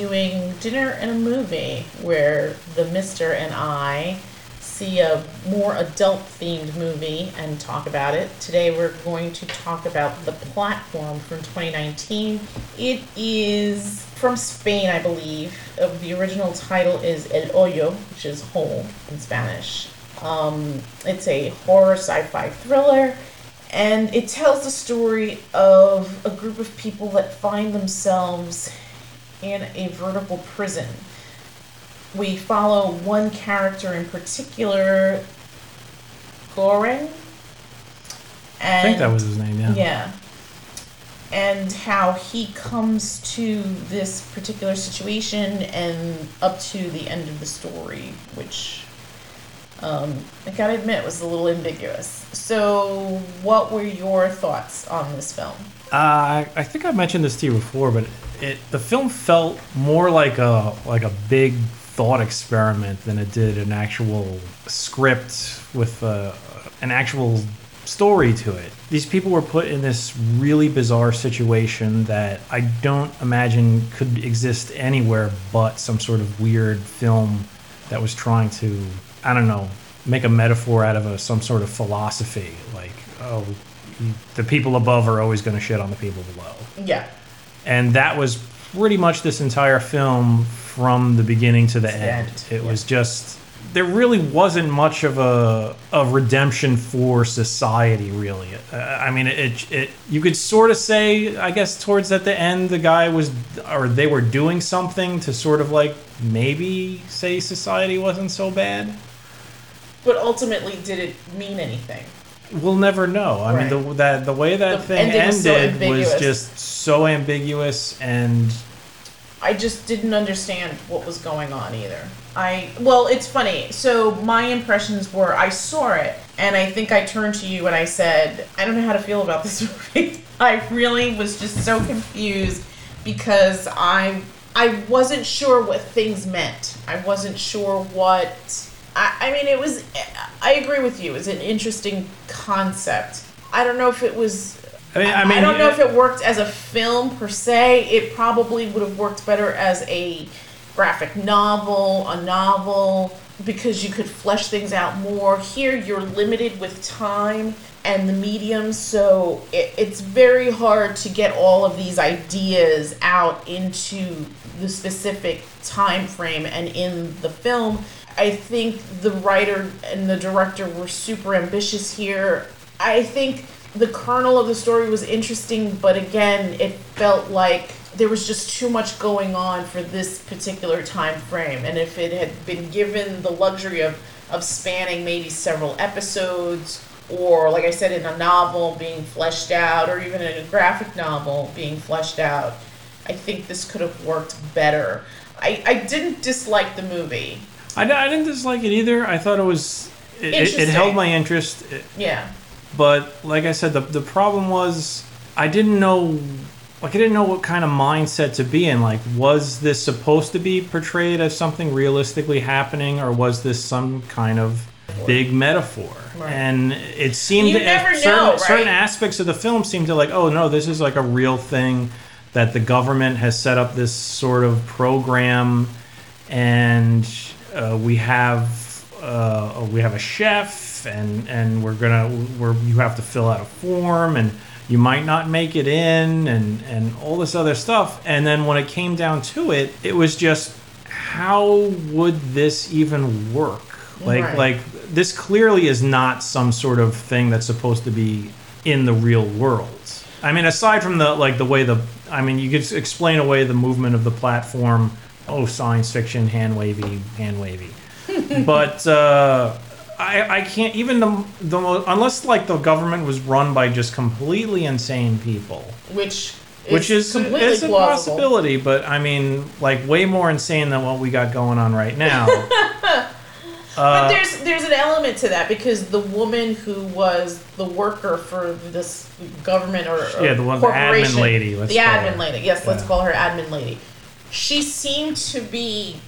doing dinner and a movie where the Mister and I see a more adult themed movie and talk about it. Today we're going to talk about The Platform from 2019. It is from Spain, I believe. Uh, the original title is El Hoyo, which is hole in Spanish. Um, it's a horror sci fi thriller and it tells the story of a group of people that find themselves in a vertical prison. We follow one character in particular, Goreng. And, I think that was his name, yeah. Yeah. And how he comes to this particular situation and up to the end of the story, which um, I gotta admit was a little ambiguous. So, what were your thoughts on this film? Uh, I think I mentioned this to you before, but it the film felt more like a like a big thought experiment than it did an actual script with a, an actual story to it. These people were put in this really bizarre situation that I don't imagine could exist anywhere but some sort of weird film that was trying to I don't know, make a metaphor out of a, some sort of philosophy, like oh, the people above are always going to shit on the people below. Yeah. And that was pretty much this entire film from the beginning to the end. It yeah. was just there really wasn't much of a, a redemption for society really uh, i mean it, it you could sort of say i guess towards at the end the guy was or they were doing something to sort of like maybe say society wasn't so bad but ultimately, did it mean anything? We'll never know. I right. mean, the that the way that the thing ended was, so was just so ambiguous, and I just didn't understand what was going on either. I well, it's funny. So my impressions were I saw it, and I think I turned to you and I said, I don't know how to feel about this movie. I really was just so confused because I I wasn't sure what things meant. I wasn't sure what I, I mean, it was. I agree with you. It's an interesting concept. I don't know if it was. I mean, I, mean, I don't know if it worked as a film per se. It probably would have worked better as a graphic novel, a novel, because you could flesh things out more. Here, you're limited with time and the medium, so it, it's very hard to get all of these ideas out into the specific time frame and in the film I think the writer and the director were super ambitious here. I think the kernel of the story was interesting, but again, it felt like there was just too much going on for this particular time frame. And if it had been given the luxury of, of spanning maybe several episodes, or like I said, in a novel being fleshed out, or even in a graphic novel being fleshed out, I think this could have worked better. I, I didn't dislike the movie. I, I didn't dislike it either. I thought it was it, it, it held my interest. yeah. But like I said, the the problem was I didn't know like I didn't know what kind of mindset to be in. Like, was this supposed to be portrayed as something realistically happening, or was this some kind of big metaphor? Right. And it seemed certain, know, right? certain aspects of the film seemed to like, oh no, this is like a real thing that the government has set up this sort of program, and uh, we have uh, we have a chef, and and we're gonna where you have to fill out a form, and you might not make it in, and and all this other stuff. And then when it came down to it, it was just how would this even work? Like right. like this clearly is not some sort of thing that's supposed to be in the real world. I mean, aside from the like the way the I mean, you could explain away the movement of the platform oh, science fiction, hand wavy, hand wavy. but uh, I, I can't even the, the unless like the government was run by just completely insane people, which is which is it's a plausible. possibility, but I mean, like way more insane than what we got going on right now. Uh, but there's there's an element to that because the woman who was the worker for this government or, or yeah the one the admin lady the admin her. lady yes yeah. let's call her admin lady she seemed to be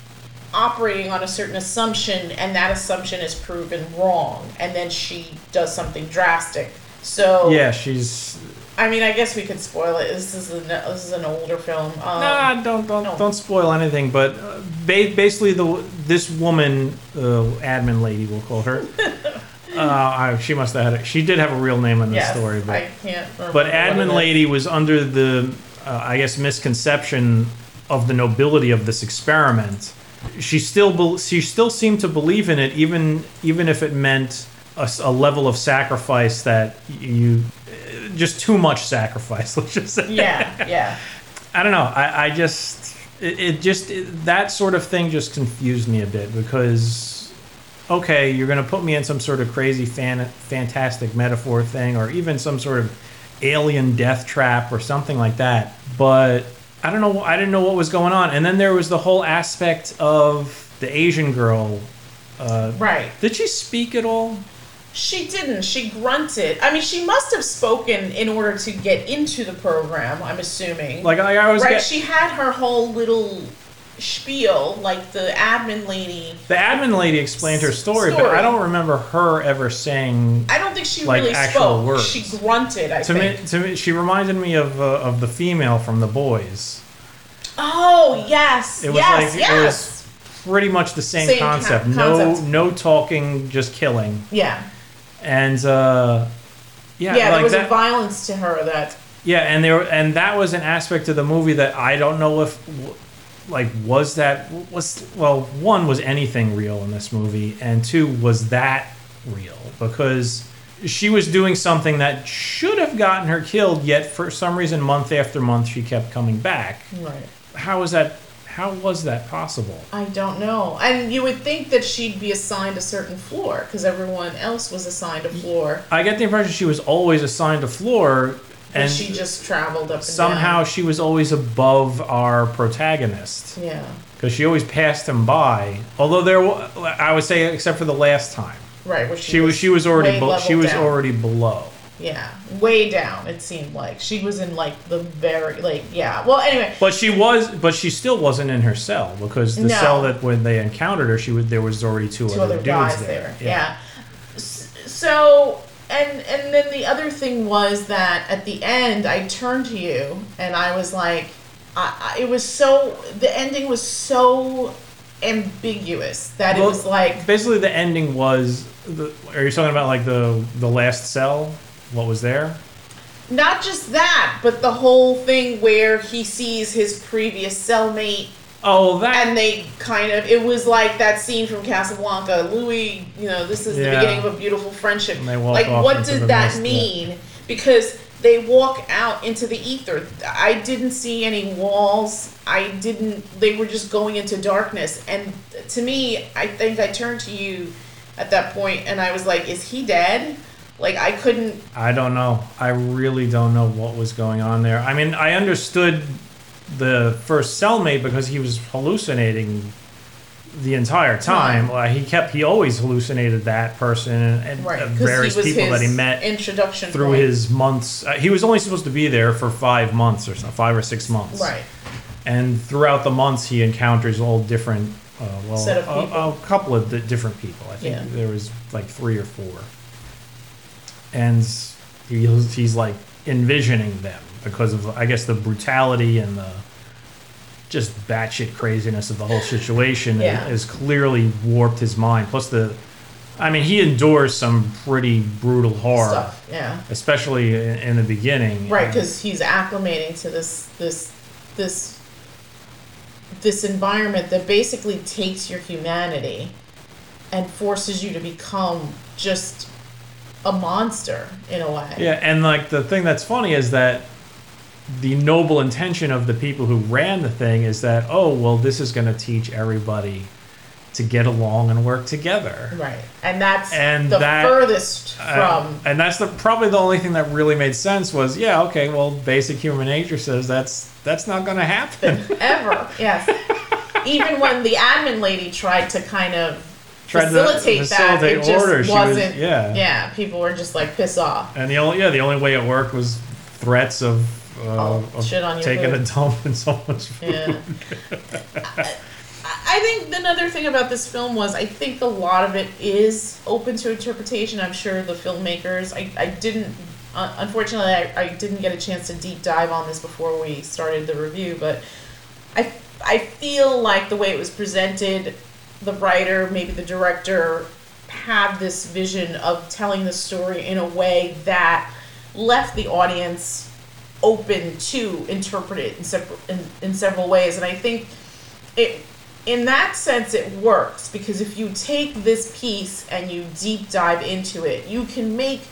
operating on a certain assumption and that assumption is proven wrong and then she does something drastic So Yeah, she's I mean, I guess we could spoil it. This is an this is an older film. Um, nah. Don't don't no. don't spoil anything. But uh, ba- basically, the this woman, uh, admin lady, we'll call her. uh, I, she must have had. A, she did have a real name in this yes, story, but I can't. Remember But admin lady was under the, uh, I guess, misconception of the nobility of this experiment. She still, bel she still seemed to believe in it, even even if it meant a level of sacrifice that you, just too much sacrifice. Let's just say. Yeah, yeah. I don't know. I, I just, it, it just it, that sort of thing just confused me a bit because, okay, you're gonna put me in some sort of crazy fan, fantastic metaphor thing, or even some sort of alien death trap or something like that. But I don't know. I didn't know what was going on. And then there was the whole aspect of the Asian girl. Uh, Right. did she speak at all? She didn't. She grunted. I mean, she must have spoken in order to get into the program. I'm assuming. Like I, I was. right. get- She had her whole little spiel, like the admin lady. the admin lady explained her story, but I don't remember her ever saying I don't think she Like really actual spoke. words. She grunted. I to me, think. to me, she reminded me of uh, of the female from the boys. Oh yes. It was yes. like- it yes. was Pretty much the same, Same concept. concept. No, no talking, just killing. yeah. And uh, yeah, Yeah. there was that. a violence to her that. yeah, and there and that was an aspect of the movie that I don't know if like was that was well one was anything real in this movie and two was that real because she was doing something that should have gotten her killed yet for some reason month after month she kept coming back Right. how was that how was that possible I don't know. And you would think that she'd be assigned a certain floor because everyone else was assigned a floor. i get the impression she was always assigned a floor And she just traveled up and somehow down. she was always above our protagonist Yeah. because she always passed him by although there i would say except for the last time Right. She, she was she was already be- she was down. already below Yeah. Way down. It seemed like she was in like the very like yeah. Well, anyway. but she was but she still wasn't in her cell because the No. cell that when they encountered her she was there was already two, two other, other dudes guys there, there. Yeah. S- So and and then the other thing was that at the end I turned to you and I was like, I, I, it was so the ending was so ambiguous that Well, it was like basically the ending was the, are you talking about like the the last cell? What was there? Not just that, but the whole thing where he sees his previous cellmate oh that and they kind of it was like that scene from Casablanca. Louis, you know, this is the beginning of a beautiful friendship. And they walk like, what did that yeah. mean? Because they walk out into the ether. I didn't see any walls. I didn't. They were just going into darkness. And to me, I think I turned to you at that point, and I was like, "Is he dead?" Like I couldn't. I don't know. I really don't know what was going on there. I mean, I understood the first cellmate because he was hallucinating the entire time. Uh, he kept he always hallucinated that person and, Right, uh, various people that he met introduction through point. his months. Uh, he was only supposed to be there for five months or so, five or six months. right. And throughout the months, he encounters all different. Uh, well, Set of a- people. A, couple of di- different people. I think Yeah. there was like three or four, and he's, he's like envisioning them because of I guess the brutality and the just batshit craziness of the whole situation Yeah. has clearly warped his mind. Plus the, I mean, he endures some pretty brutal horror, Stuff. Yeah. especially in, in the beginning. Right, because he's acclimating to this this this this environment that basically takes your humanity and forces you to become just a monster in a way. Yeah, and like the thing that's funny is that the noble intention of the people who ran the thing is that oh well this is going to teach everybody to get along and work together. Right. And that's And the that- furthest Uh, from and that's the probably the only thing that really made sense was yeah okay well basic human nature says that's that's not going to happen. ever. Yes. Even when the admin lady tried to kind of to facilitate, facilitate that, it just order. She was- wasn't. yeah. Yeah. People were just like piss off. And the only yeah the only way it worked was threats of. Uh, Oh, of shit on your taking food. a dump in someone's food. Yeah. I, I think another thing about this film was I think a lot of it is open to interpretation. I'm sure the filmmakers, I, I didn't uh, unfortunately, I, I didn't get a chance to deep dive on this before we started the review, but I, I feel like the way it was presented, the writer, maybe the director, had this vision of telling the story in a way that left the audience open to interpret it in, several in, in several ways. And I think it in that sense it works because if you take this piece and you deep dive into it, you can make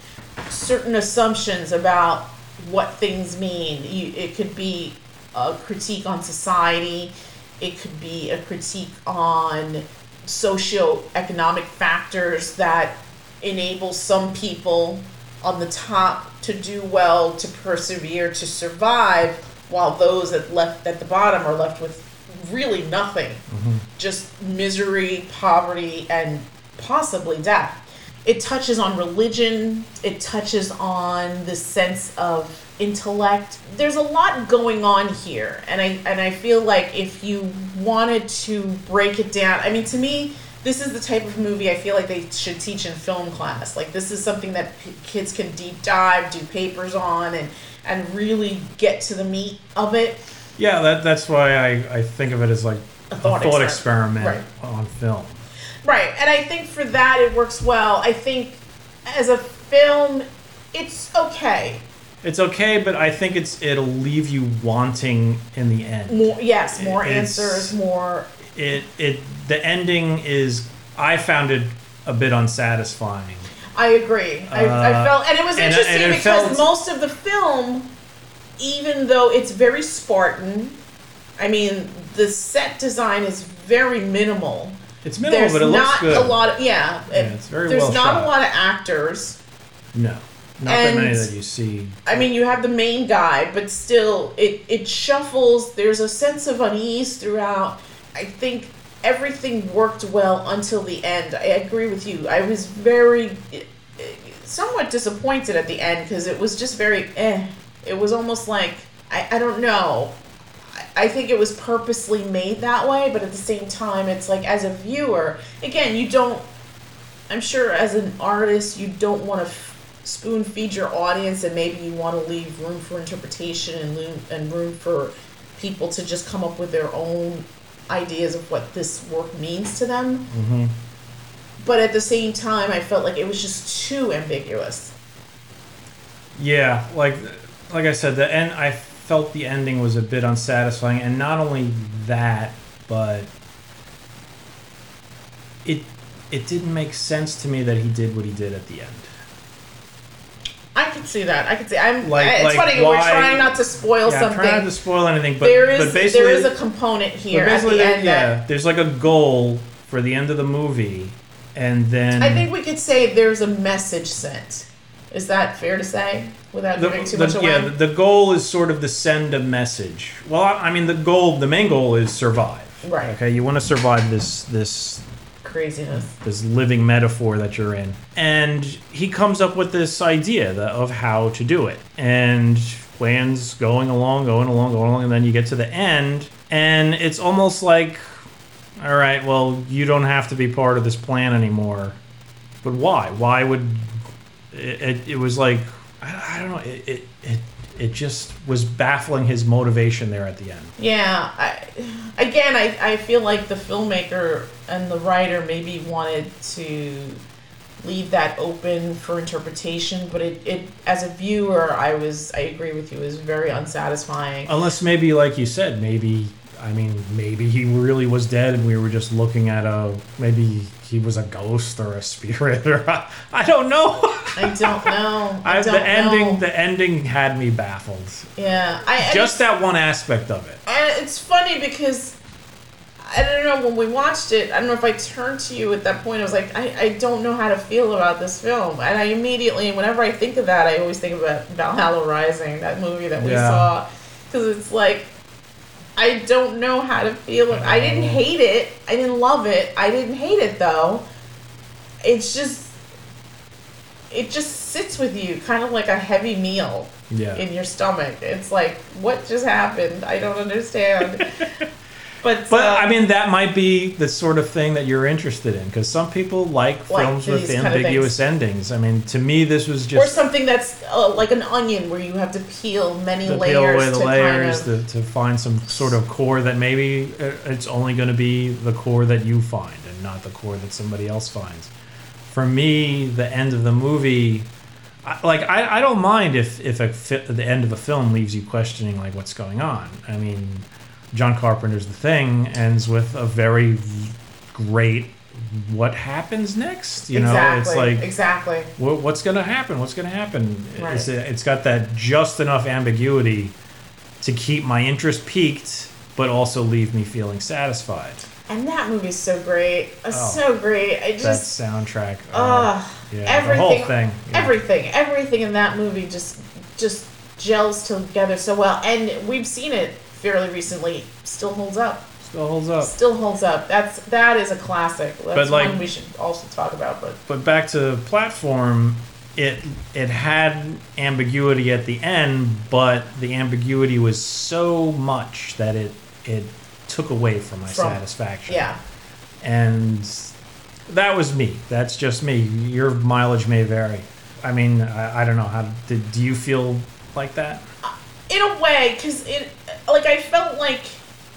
certain assumptions about what things mean. You, it could be a critique on society, it could be a critique on socioeconomic factors that enable some people on the top to do well, to persevere, to survive, while those that left at the bottom are left with really nothing. Mm-hmm. Just misery, poverty, and possibly death. It touches on religion, it touches on the sense of intellect. There's a lot going on here, and I and I feel like if you wanted to break it down, I mean to me this is the type of movie I feel like they should teach in film class. Like this is something that p- kids can deep dive, do papers on, and and really get to the meat of it. Yeah, that, that's why I, I think of it as like a thought thought, experiment. experiment, Right. on film. Right, and I think for that it works well. I think as a film, it's okay. It's okay, but I think it's it'll leave you wanting in the end. More, yes, more It's- answers, more. It it the ending is I found it a bit unsatisfying. I agree. I, I Uh, felt, and it was and- interesting and it because felt- most of the film, even though it's very Spartan, I mean, the set design is very minimal. It's minimal, There's but it looks not good. a lot of yeah. Yeah, it's very there's well not shot. a lot of actors. No, not that many that you see. I mean, you have the main guy, but still, it it shuffles. There's a sense of unease throughout. I think everything worked well until the end. I agree with you. I was very, somewhat disappointed at the end because it was just very eh. It was almost like I I don't know. I- think it was purposely made that way, but at the same time, it's like as a viewer, again, you don't. I'm sure as an artist, you don't want to f- spoon feed your audience, and maybe you want to leave room for interpretation and and room for people to just come up with their own ideas of what this work means to them. hmm But at the same time, I felt like it was just too ambiguous. Yeah, like like I said, the end. I felt the ending was a bit unsatisfying, and not only that, but it it didn't make sense to me that he did what he did at the end. I could see that. I could see. I'm. Like- it's like funny. We're trying not to spoil something. yeah, something. Trying not to spoil anything, but there is but basically, there is a component here at the end yeah, that there's like a goal for the end of the movie, and then I think we could say there's a message sent. Is that fair to say without the, giving too the- much away? yeah, the, goal is sort of to send a message. Well, I I mean, the goal, the main goal is survive. Right. Okay, you want to survive this this Craziness. this living metaphor that you're in. And he comes up with this idea that, of how to do it. And plans going along, going along, going along, and then you get to the end, and it's almost like, all right, well, you don't have to be part of this plan anymore. But why? Why would it? It, it was like I, I don't know. It, it it it just was baffling his motivation there at the end. Yeah. I, again, I, I feel like the filmmaker and the writer maybe wanted to leave that open for interpretation, but it, it as a viewer, I was I agree with you, it was very unsatisfying. Unless maybe, like you said, maybe I mean, maybe he really was dead, and we were just looking at a maybe he was a ghost or a spirit, or I, I don't know. I don't know. I, I, don't the ending, know. the ending had me baffled. yeah. I, and Just that one aspect of it. And it's funny because I don't know when we watched it. I don't know if I turned to you at that point. I was like, I, I don't know how to feel about this film, and I immediately, whenever I think of that, I always think about Valhalla Rising, that movie that we Yeah. saw, because it's like I don't know how to feel. It. I didn't hate it. I didn't love it. I didn't hate it though. It's just. It just sits with you, kind of like a heavy meal Yeah. in your stomach. It's like, what just happened? I don't understand. But But uh, I mean, that might be the sort of thing that you're interested in because some people like, Like films with these kind of ambiguous endings. I mean, to me, this was just or something that's uh, like an onion where you have to peel many to layers peel away the to layers kind of. to, to find some sort of core that maybe uh, it's only going to be the core that you find and not the core that somebody else finds. For me, the end of the movie, I, like I, I don't mind if if a fi- the end of a film leaves you questioning like what's going on. I mean, John Carpenter's The Thing ends with a very great what happens next. You know, exactly. it's like exactly. Wha- what's going to happen? What's going to happen? Right. It's, it's got that just enough ambiguity to keep my interest peaked, but also leave me feeling satisfied. And that movie's so great. Oh. so great. I just That soundtrack, uh, uh, yeah, everything, thing, yeah. everything, everything in that movie just just gels together so well. And we've seen it fairly recently. Still holds up. still holds up. Still holds up. That's that is a classic. That's But, like- one we should also talk about. But But back to platform, it it had ambiguity at the end, but the ambiguity was so much that it it took away from my From- satisfaction. yeah, and that was me. That's just me. Your mileage may vary. I mean, I, I don't know how. Did, do you feel like that? In a way, because it like I felt like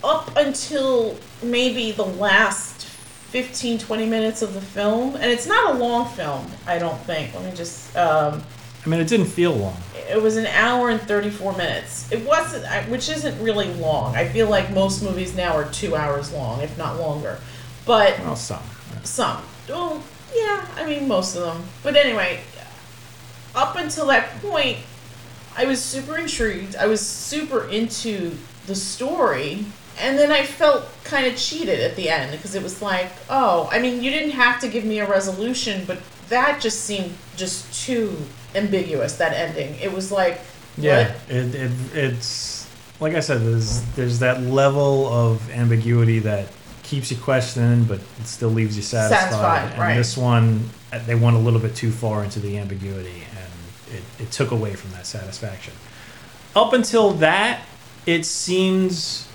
up until maybe the last 15, 20 minutes of the film, and it's not a long film. I don't think. Let me just. Um, I mean, it didn't feel long. it was an hour and 34 minutes. It wasn't, which isn't really long. I feel like most movies now are two hours long, if not longer. But Well, some. some. Well, yeah, I mean, most of them. But anyway, up until that point, I was super intrigued. I was super into the story. And then I felt kind of cheated at the end because it was like, oh, I mean, you didn't have to give me a resolution, but that just seemed just too ambiguous, that ending. It was like, Yeah, what? it, it it's like I said. There's there's that level of ambiguity that keeps you questioning, but it still leaves you satisfied. Satisfied, and right. this one, they went a little bit too far into the ambiguity, it, it took away from that satisfaction. Up until that, it seems.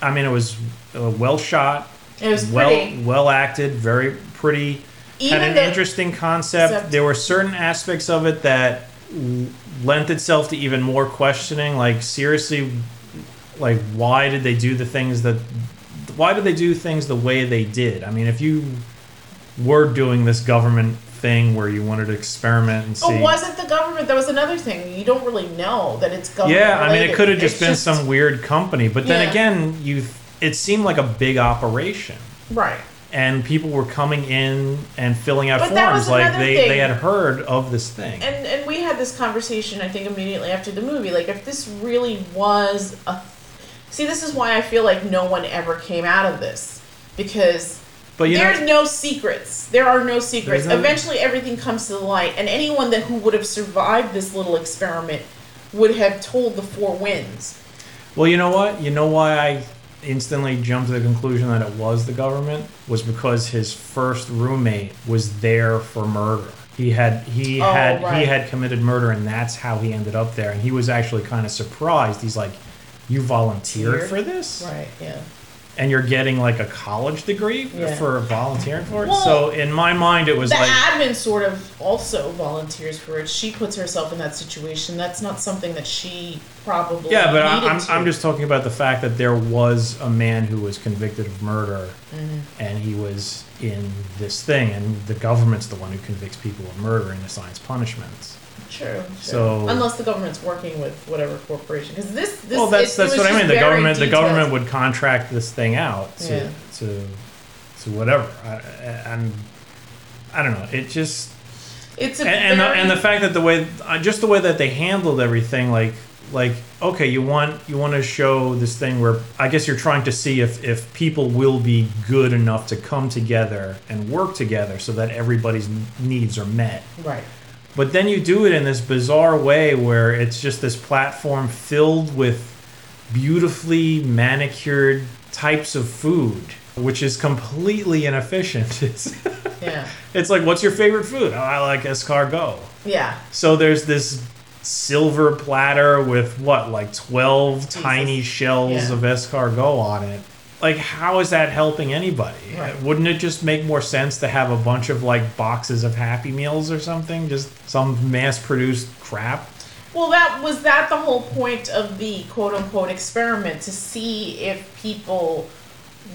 I mean, it was uh, well shot, It was well pretty. well acted, very pretty. Even had an interesting concept. Concept. There were certain aspects of it that l- lent itself to even more questioning. Like seriously, like why did they do the things that? Why did they do things the way they did? I mean, if you were doing this government thing where you wanted to experiment and oh, see. Oh, wasn't the government? That was another thing. You don't really know that it's government. yeah, I mean, it could have just It's been some weird company, but then Yeah. again, you it seemed like a big operation. right. and people were coming in and filling out But forms like they, thing. they had heard of this thing. And and we had this conversation. I think immediately after the movie. Like, if this really was a, see, this is why I feel like no one ever came out of this because but you there's know, no secrets. There are no secrets. No- Eventually, everything comes to the light, and anyone that who would have survived this little experiment would have told the four winds. well, you know what? You know why I instantly jumped to the conclusion that it was the government was because his first roommate was there for murder. He had he Oh, had he had committed murder, and that's how he ended up there. And he was actually kind of surprised. He's like, "You volunteered Weird. for this?" Right. Yeah. And you're getting like a college degree Yeah. for volunteering for it. Well, so in my mind, it was the like, admin sort of also volunteers for it. She puts herself in that situation. That's not something that she probably yeah, but I, needed I'm. I'm just talking about the fact that there was a man who was convicted of murder, Mm-hmm. and he was in this thing, and the government's the one who convicts people of murder and assigns punishments. True. So- unless the government's working with whatever corporation, because this, this well, that's it- it that's was what I mean. The government the government would contract this thing out to Yeah. to to whatever, I, and I don't know. It just It's a and, and, the, and the fact that the way uh, just the way that they handled everything like like okay you want you want to show this thing where i guess you're trying to see if if people will be good enough to come together and work together so that everybody's needs are met right. But then you do it in this bizarre way where it's just this platform filled with beautifully manicured types of food which is completely inefficient it's, Yeah. it's like what's your favorite food oh, i like escargot Yeah. so there's this silver platter with what, like 12 tiny shells Yeah. of escargot on it. Like how is that helping anybody? Right. Wouldn't it just make more sense to have a bunch of like boxes of Happy Meals or something? Just some mass-produced crap. Well, that was that the whole point of the quote unquote experiment to see if people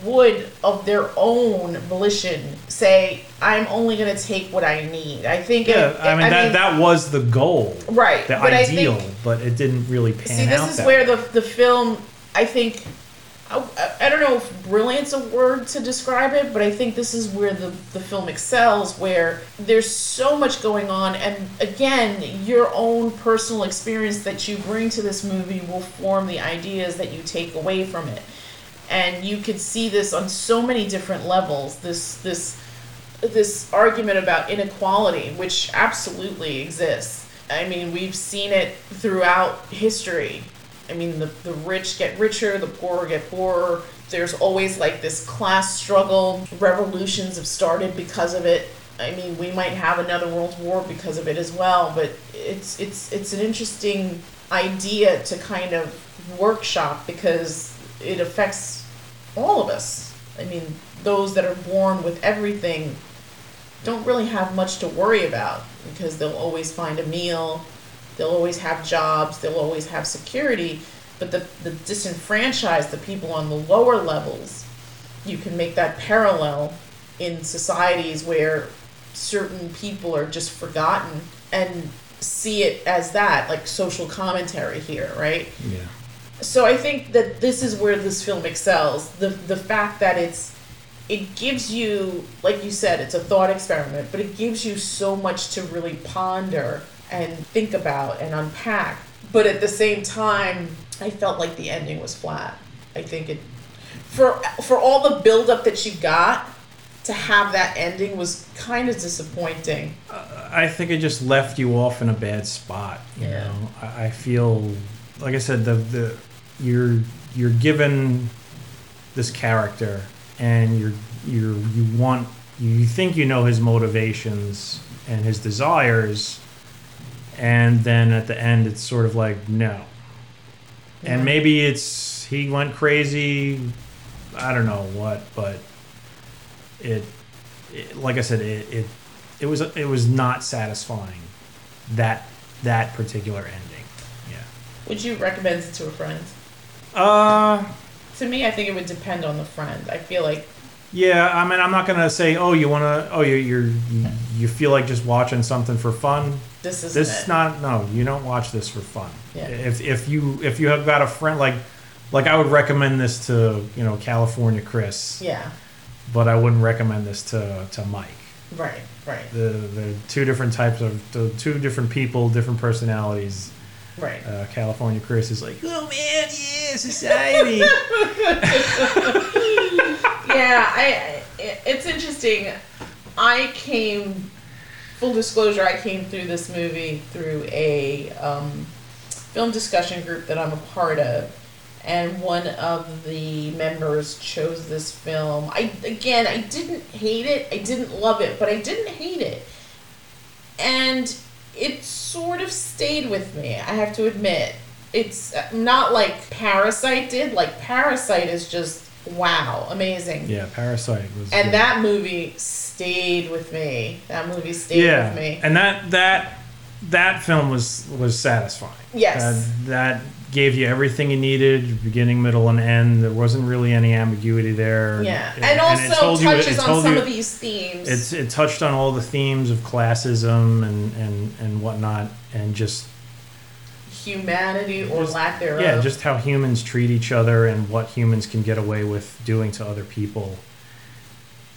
would, of their own volition, say, "I'm only going to take what I need." I think. Yeah, it, I mean that that was the goal, right, the but I ideal, think- but it didn't really pan out. See, this out. is that where way. the the film, I think, I, I don't know if brilliant's a word to describe it, but I think this is where the the film excels, where there's so much going on, and again, your own personal experience that you bring to this movie will form the ideas that you take away from it, and you could see this on so many different levels. This this this argument about inequality, which absolutely exists. I mean, we've seen it throughout history. I mean, the, the rich get richer, the poor get poorer. There's always like this class struggle. Revolutions have started because of it. I mean, we might have another world war because of it as well. But it's it's it's an interesting idea to kind of workshop because it affects all of us. I mean, those that are born with everything don't really have much to worry about because they'll always find a meal, they'll always have jobs, they'll always have security. But the, the disenfranchised, the people on the lower levels, you can make that parallel in societies where certain people are just forgotten and see it as that, like social commentary here, right? yeah. so I think that this is where this film excels. The the fact that it's it gives you like you said, it's a thought experiment, but it gives you so much to really ponder and think about and unpack. But at the same time, I felt like the ending was flat. I think it for for all the build up that you got to have that ending was kind of disappointing. I think it just left you off in a bad spot. You Yeah. know, I, I feel like I said the the you're you're given this character and you're you're you want you think you know his motivations and his desires, and then at the end it's sort of like no, Yeah. and maybe it's he went crazy. I don't know what, but it, it like I said, it, it it was it was not satisfying that that particular ending. Yeah. Would you recommend it to a friend? Uh To me, I think it would depend on the friend. I feel like yeah, I mean I'm not going to say oh you want to oh you you're you, you feel like just watching something for fun. this is This is not no, you don't watch this for fun. Yeah. If if you if you have got a friend like like I would recommend this to, you know, California Chris, Yeah, but I wouldn't recommend this to to Mike. right, right, The the two different types of the two different people, different personalities. right. Uh, California Chris is like, oh man, yeah, society. yeah, I. It's interesting. I came. Full disclosure: I came through this movie through a um, film discussion group that I'm a part of, and one of the members chose this film. I again, I didn't hate it. I didn't love it, but I didn't hate it, and it sort of stayed with me. I have to admit, it's not like Parasite did. Like Parasite is just wow, amazing. yeah, Parasite was. And good. that movie stayed with me. That movie stayed yeah, with me. and that that that film was was satisfying. Yes. That, that gave you everything you needed, beginning, middle, and end. There wasn't really any ambiguity there. Yeah, and it also told you- it touches on some you- of these themes. It's it touched on all the themes of classism and and and whatnot, and just humanity or Just- lack thereof. yeah, just how humans treat each other and what humans can get away with doing to other people.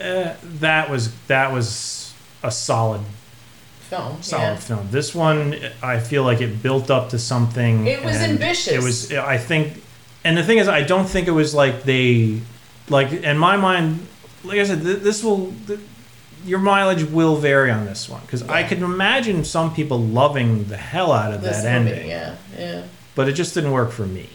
Uh, that was that was a solid film. solid yeah. film. This one, I feel like it built up to something. It was ambitious. It was, I think, and the thing is, I don't think it was like they, like in my mind, like I said, th- this will, th- your mileage will vary on this one because I Yeah. could imagine some people loving the hell out of This that ending, yeah, yeah, but it just didn't work for me.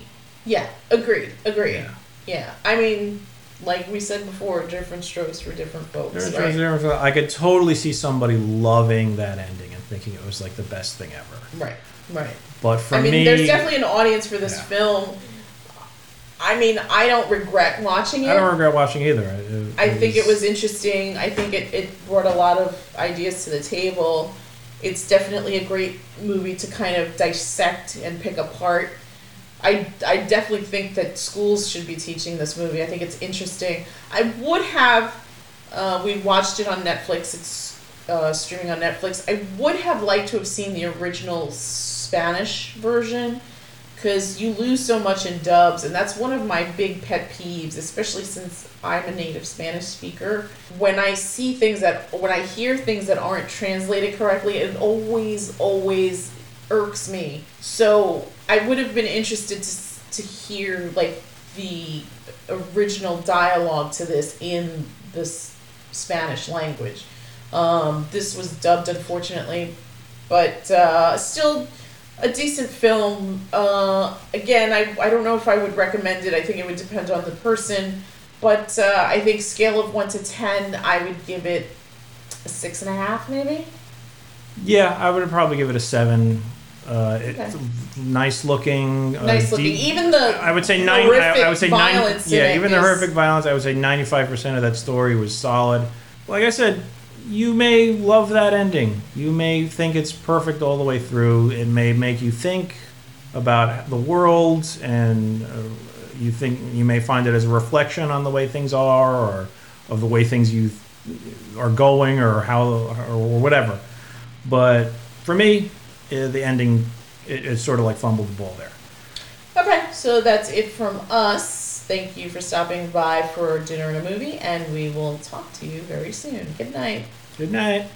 yeah. Agreed, agreed. Yeah. Yeah. I mean, like we said before, different strokes for different folks, There- right? there's- I could totally see somebody loving that ending and thinking it was like the best thing ever. Right, right. But for I mean, me, there's definitely an audience for this Yeah. film. I mean, I don't regret watching it. I don't regret watching either. It- I think it was interesting. I think it, it brought a lot of ideas to the table. It's definitely a great movie to kind of dissect and pick apart. I, I definitely think that schools should be teaching this movie. I think it's interesting. I would have, uh, we watched it on Netflix. It's uh, streaming on Netflix. I would have liked to have seen the original Spanish version because you lose so much in dubs, and that's one of my big pet peeves, especially since I'm a native Spanish speaker. When I see things that, when I hear things that aren't translated correctly, it always, always irks me. So I would have been interested to to hear like the original dialogue to this in this Spanish language. Um, this was dubbed, unfortunately, but uh, still a decent film. Uh, again, I, I don't know if I would recommend it. I think it would depend on the person. But uh, I think scale of 1 to 10, I would give it a 6.5 maybe. Yeah, I would probably give it a seven. Uh, it's nice looking. Uh, Nice looking. deep- Even the I would say nine. I, I would say nine. Yeah, even the horrific violence. I would say ninety-five percent of that story was solid. Like I said, you may love that ending. You may think it's perfect all the way through. It may make you think about the world, and uh, you think you may find it as a reflection on the way things are, or of the way things you are going, or how, or whatever. But for me, uh, the ending it, sort of like fumbled the ball there. Okay, so that's it from us. Thank you for stopping by for dinner and a movie, and we will talk to you very soon. Good night. Good night.